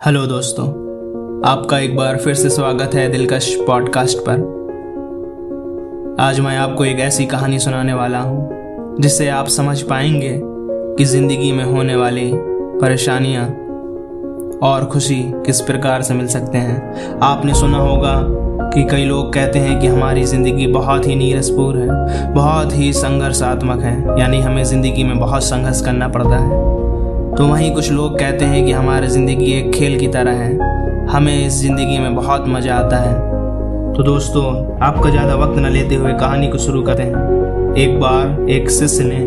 Hello दोस्तों, आपका एक बार फिर से स्वागत है दिलकश पॉडकास्ट पर। आज मैं आपको एक ऐसी कहानी सुनाने वाला हूँ, जिससे आप समझ पाएँगे कि ज़िंदगी में होने वाली परेशानियाँ और खुशी किस प्रकार से मिल सकते हैं। आपने सुना होगा कि कई लोग कहते हैं कि हमारी ज़िंदगी बहुत ही नीरसपूर है, बहुत ही संघर्षात्मक है, यानी हमें ज़िंदगी में बहुत संघर्ष करना पड़ता है। तो वहीं कुछ लोग कहते हैं कि हमारी ज़िंदगी एक खेल की तरह है। हमें इस ज़िंदगी में बहुत मज़ा आता है। तो दोस्तों, आपका ज़्यादा वक्त न लेते हुए कहानी को शुरू करते हैं। एक बार एक शिष्य ने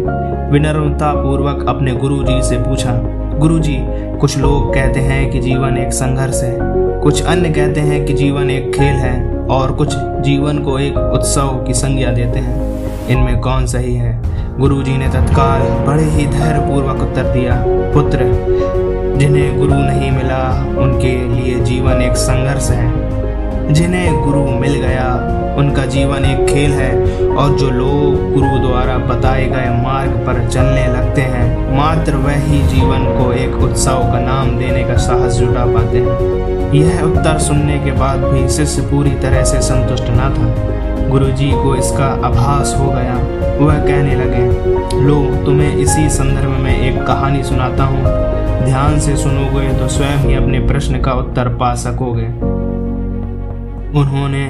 विनम्रता पूर्वक अपने गुरु जी से पूछा गुरु जी कुछ लोग कहते हैं कि जीवन एक संघर्ष है। कुछ अन्य कहते हैं कि जीवन एक खेल है, और कुछ जीवन को एक उत्सव की संज्ञा देते हैं। इनमें कौन सही है? गुरुजी ने तत्काल बड़े ही धैर्य पूर्वक उत्तर दिया, पुत्र, जिन्हें गुरु नहीं मिला, उनके लिए जीवन एक संघर्ष है। जिन्हें गुरु मिल गया, उनका जीवन एक खेल है, और जो लोग गुरु द्वारा बताए गए मार्ग पर चलने लगते हैं, मात्र वही जीवन को एक उत्सव का नाम देने का साहस जुटा पाते हैं। यह उत्तर सुनने के बाद भी शिष्य पूरी तरह से संतुष्ट न था। गुरुजी को इसका आभास हो गया। वह कहने लगे, लो, तुम्हें इसी संदर्भ में एक कहानी सुनाता हूँ। ध्यान से सुनोगे तो स्वयं ही अपने प्रश्न का उत्तर पा सकोगे। उन्होंने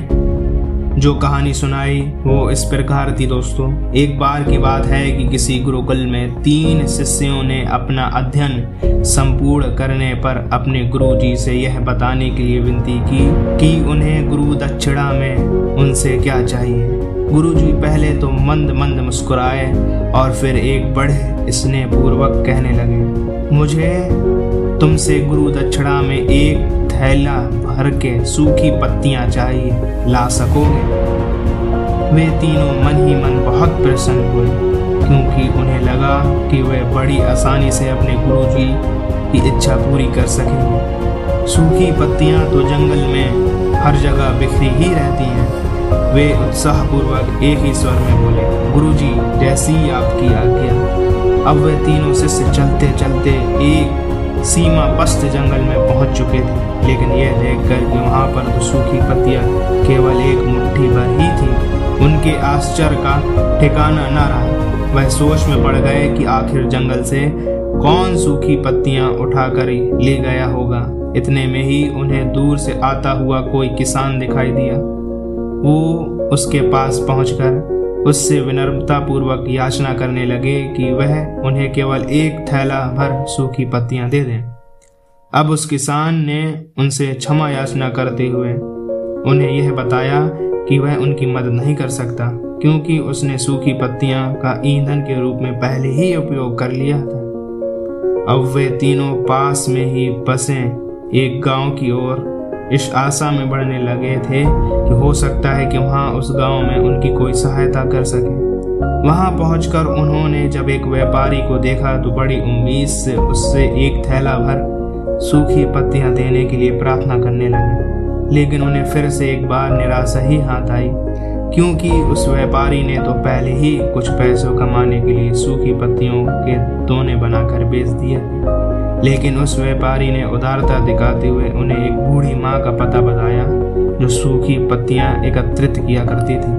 जो कहानी सुनाई, वो इस प्रकार थी दोस्तों। एक बार की बात है कि किसी गुरुकुल में तीन शिष्यों ने अपना अध्ययन संपूर्ण करने पर अपने गुरु जी से यह बताने के लिए विनती की कि उन्हें गुरु दक्षिणा में उनसे क्या चाहिए। गुरु जी पहले तो मंद मंद मुस्कुराए और फिर एक बड़े स्नेह पूर्वक कहने लगे, मुझे तुमसे गुरु दक्षिणा में एक थैला भर के सूखी पत्तियाँ चाहिए ला सकोगे? वे तीनों मन ही मन बहुत प्रसन्न हुए क्योंकि उन्हें लगा कि वे बड़ी आसानी से अपने गुरुजी की इच्छा पूरी कर सकेंगे। सूखी पत्तियाँ तो जंगल में हर जगह बिखरी ही रहती हैं। वे उत्साहपूर्वक एक ही स्वर में बोले, गुरुजी, जैसी आपकी आज्ञा। अब वे तीनों शिष्य चलते चलते एक सीमा पस्त जंगल में पहुँच चुके थे, लेकिन यह देखकर कि वहाँ पर तो सूखी पत्तियाँ केवल एक मुट्ठी भर ही थी। उनके आश्चर्य का ठिकाना न रहा। वह सोच में पड़ गए कि आखिर जंगल से कौन सूखी पत्तियाँ उठाकर ले गया होगा। इतने में ही उन्हें दूर से आता हुआ कोई किसान दिखाई दिया। वो उसके पास पहुंचकर उससे विनम्रता पूर्वक याचना करने लगे कि वह उन्हें केवल एक थैला भर सूखी पत्तियाँ दे दें। अब उस किसान ने उनसे क्षमा याचना करते हुए उन्हें यह बताया कि वह उनकी मदद नहीं कर सकता, क्योंकि उसने सूखी पत्तियाँ का ईंधन के रूप में पहले ही उपयोग कर लिया था। अब वे तीनों पास में ही बसे एक गाँव की ओर इस आशा में बढ़ने लगे थे कि हो सकता है कि वहाँ उस गाँव में उनकी कोई सहायता कर सके। वहाँ पहुंचकर उन्होंने जब एक व्यापारी को देखा तो बड़ी उम्मीद से उससे एक थैला भर सूखी पत्तियाँ देने के लिए प्रार्थना करने लगे। लेकिन उन्हें फिर से एक बार निराशा ही हाथ आई, क्योंकि उस व्यापारी ने तो पहले ही कुछ पैसों कमाने के लिए सूखी पत्तियों के दोने बनाकर बेच दिया लेकिन उस व्यापारी ने उदारता दिखाते हुए उन्हें एक बूढ़ी माँ का पता बताया जो सूखी पत्तियाँ एकत्रित किया करती थी।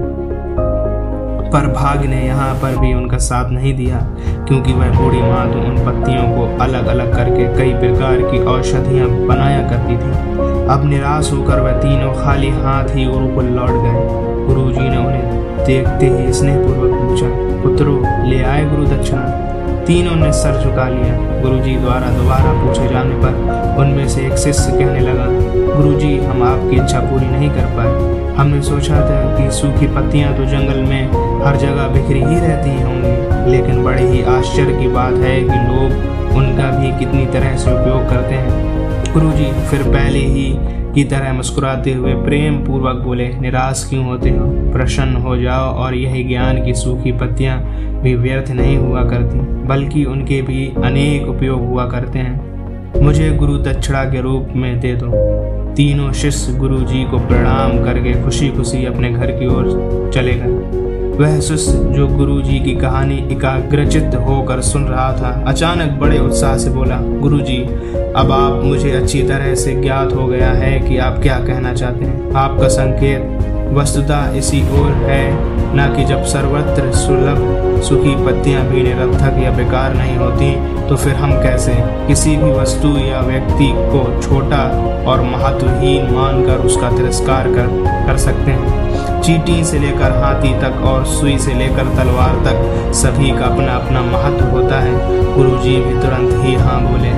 पर भाग ने यहाँ पर भी उनका साथ नहीं दिया, क्योंकि वह बूढ़ी माँ तो उन पत्तियों को अलग अलग करके कई प्रकार की औषधियाँ बनाया करती थी। अब निराश होकर वह तीनों खाली हाथ ही गुरु को लौट गए। गुरु जी ने उन्हें देखते ही स्नेहपूर्वक पूछा, पुत्रो, ले आए गुरु दक्षिणा? तीनों ने सर झुका लिया। गुरुजी द्वारा दोबारा पूछे जाने पर उनमें से एक शिष्य कहने लगा, गुरुजी, हम आपकी इच्छा पूरी नहीं कर पाए। हमने सोचा था कि सूखी पत्तियाँ तो जंगल में हर जगह बिखरी ही रहती होंगी, लेकिन बड़े ही आश्चर्य की बात है कि लोग उनका भी कितनी तरह से उपयोग करते हैं। गुरुजी, फिर पहले ही की तरह मुस्कुराते हुए प्रेम पूर्वक बोले, निराश क्यों होते हो? प्रसन्न हो जाओ और यही ज्ञान की सूखी पत्तियाँ भी व्यर्थ नहीं हुआ करती, बल्कि उनके भी अनेक उपयोग हुआ करते हैं। मुझे गुरु दक्षिणा के रूप में दे दो। तीनों शिष्य गुरु जी को प्रणाम करके खुशी खुशी अपने घर की ओर चले गए। वह शिष्य जो गुरु जी की कहानी एकाग्रचित होकर सुन रहा था, अचानक बड़े उत्साह से बोला गुरु जी अब आप मुझे अच्छी तरह से ज्ञात हो गया है कि आप क्या कहना चाहते हैं। आपका संकेत वस्तुतः इसी ओर है, न कि जब सर्वत्र सुलभ सुखी पत्तियाँ भी निरर्थक या बेकार नहीं होती तो फिर हम कैसे? किसी भी वस्तु या व्यक्ति को छोटा और महत्वहीन मानकर उसका तिरस्कार कर कर सकते हैं। चीटी से लेकर हाथी तक और सुई से लेकर तलवार तक सभी का अपना अपना महत्व होता है। गुरुजी भी तुरंत ही हाँ बोले,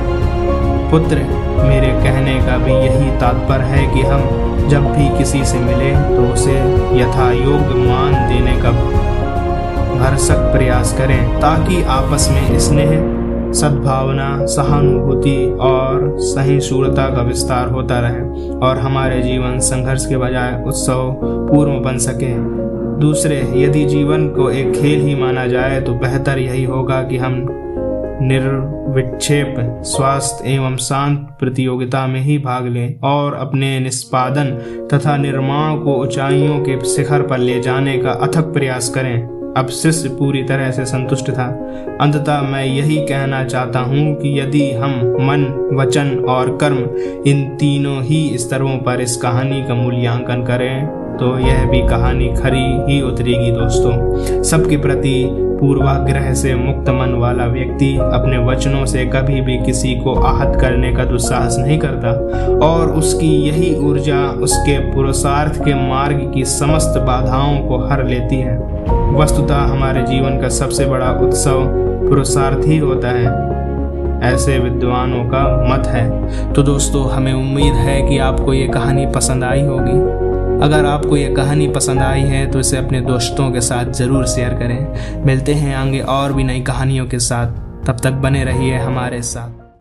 पुत्र मेरे कहने का भी यही तात्पर्य है कि हम जब भी किसी से मिले तो उसे यथा योग्य मान देने का भरसक प्रयास करें, ताकि आपस में स्नेह, सद्भावना, सहानुभूति और सहिष्णुता का विस्तार होता रहे और हमारे जीवन संघर्ष के बजाय उत्सव पूर्व बन सके। दूसरे, यदि जीवन को एक खेल ही माना जाए तो बेहतर यही होगा कि हम निर्विक्षेप स्वास्थ्य एवं शांत प्रतियोगिता में ही भाग लें और अपने निष्पादन तथा निर्माण को ऊंचाइयों के शिखर पर ले जाने का अथक प्रयास करें। अब शिष्य पूरी तरह से संतुष्ट था। अंततः मैं यही कहना चाहता हूँ कि यदि हम मन, वचन और कर्म इन तीनों ही स्तरों पर इस कहानी का मूल्यांकन करें तो यह भी कहानी खरी ही उतरेगी दोस्तों। सबके प्रति पूर्वाग्रह से मुक्त मन वाला व्यक्ति अपने वचनों से कभी भी किसी को आहत करने का दुस्साहस नहीं करता और उसकी यही ऊर्जा उसके पुरुषार्थ के मार्ग की समस्त बाधाओं को हर लेती है। वस्तुतः हमारे जीवन का सबसे बड़ा उत्सव पुरुषार्थ ही होता है। ऐसे विद्वानों का मत है। तो दोस्तों, हमें उम्मीद है कि आपको ये कहानी पसंद आई होगी। अगर आपको ये कहानी पसंद आई है तो इसे अपने दोस्तों के साथ ज़रूर शेयर करें। मिलते हैं आगे और भी नई कहानियों के साथ। तब तक बने रहिए हमारे साथ।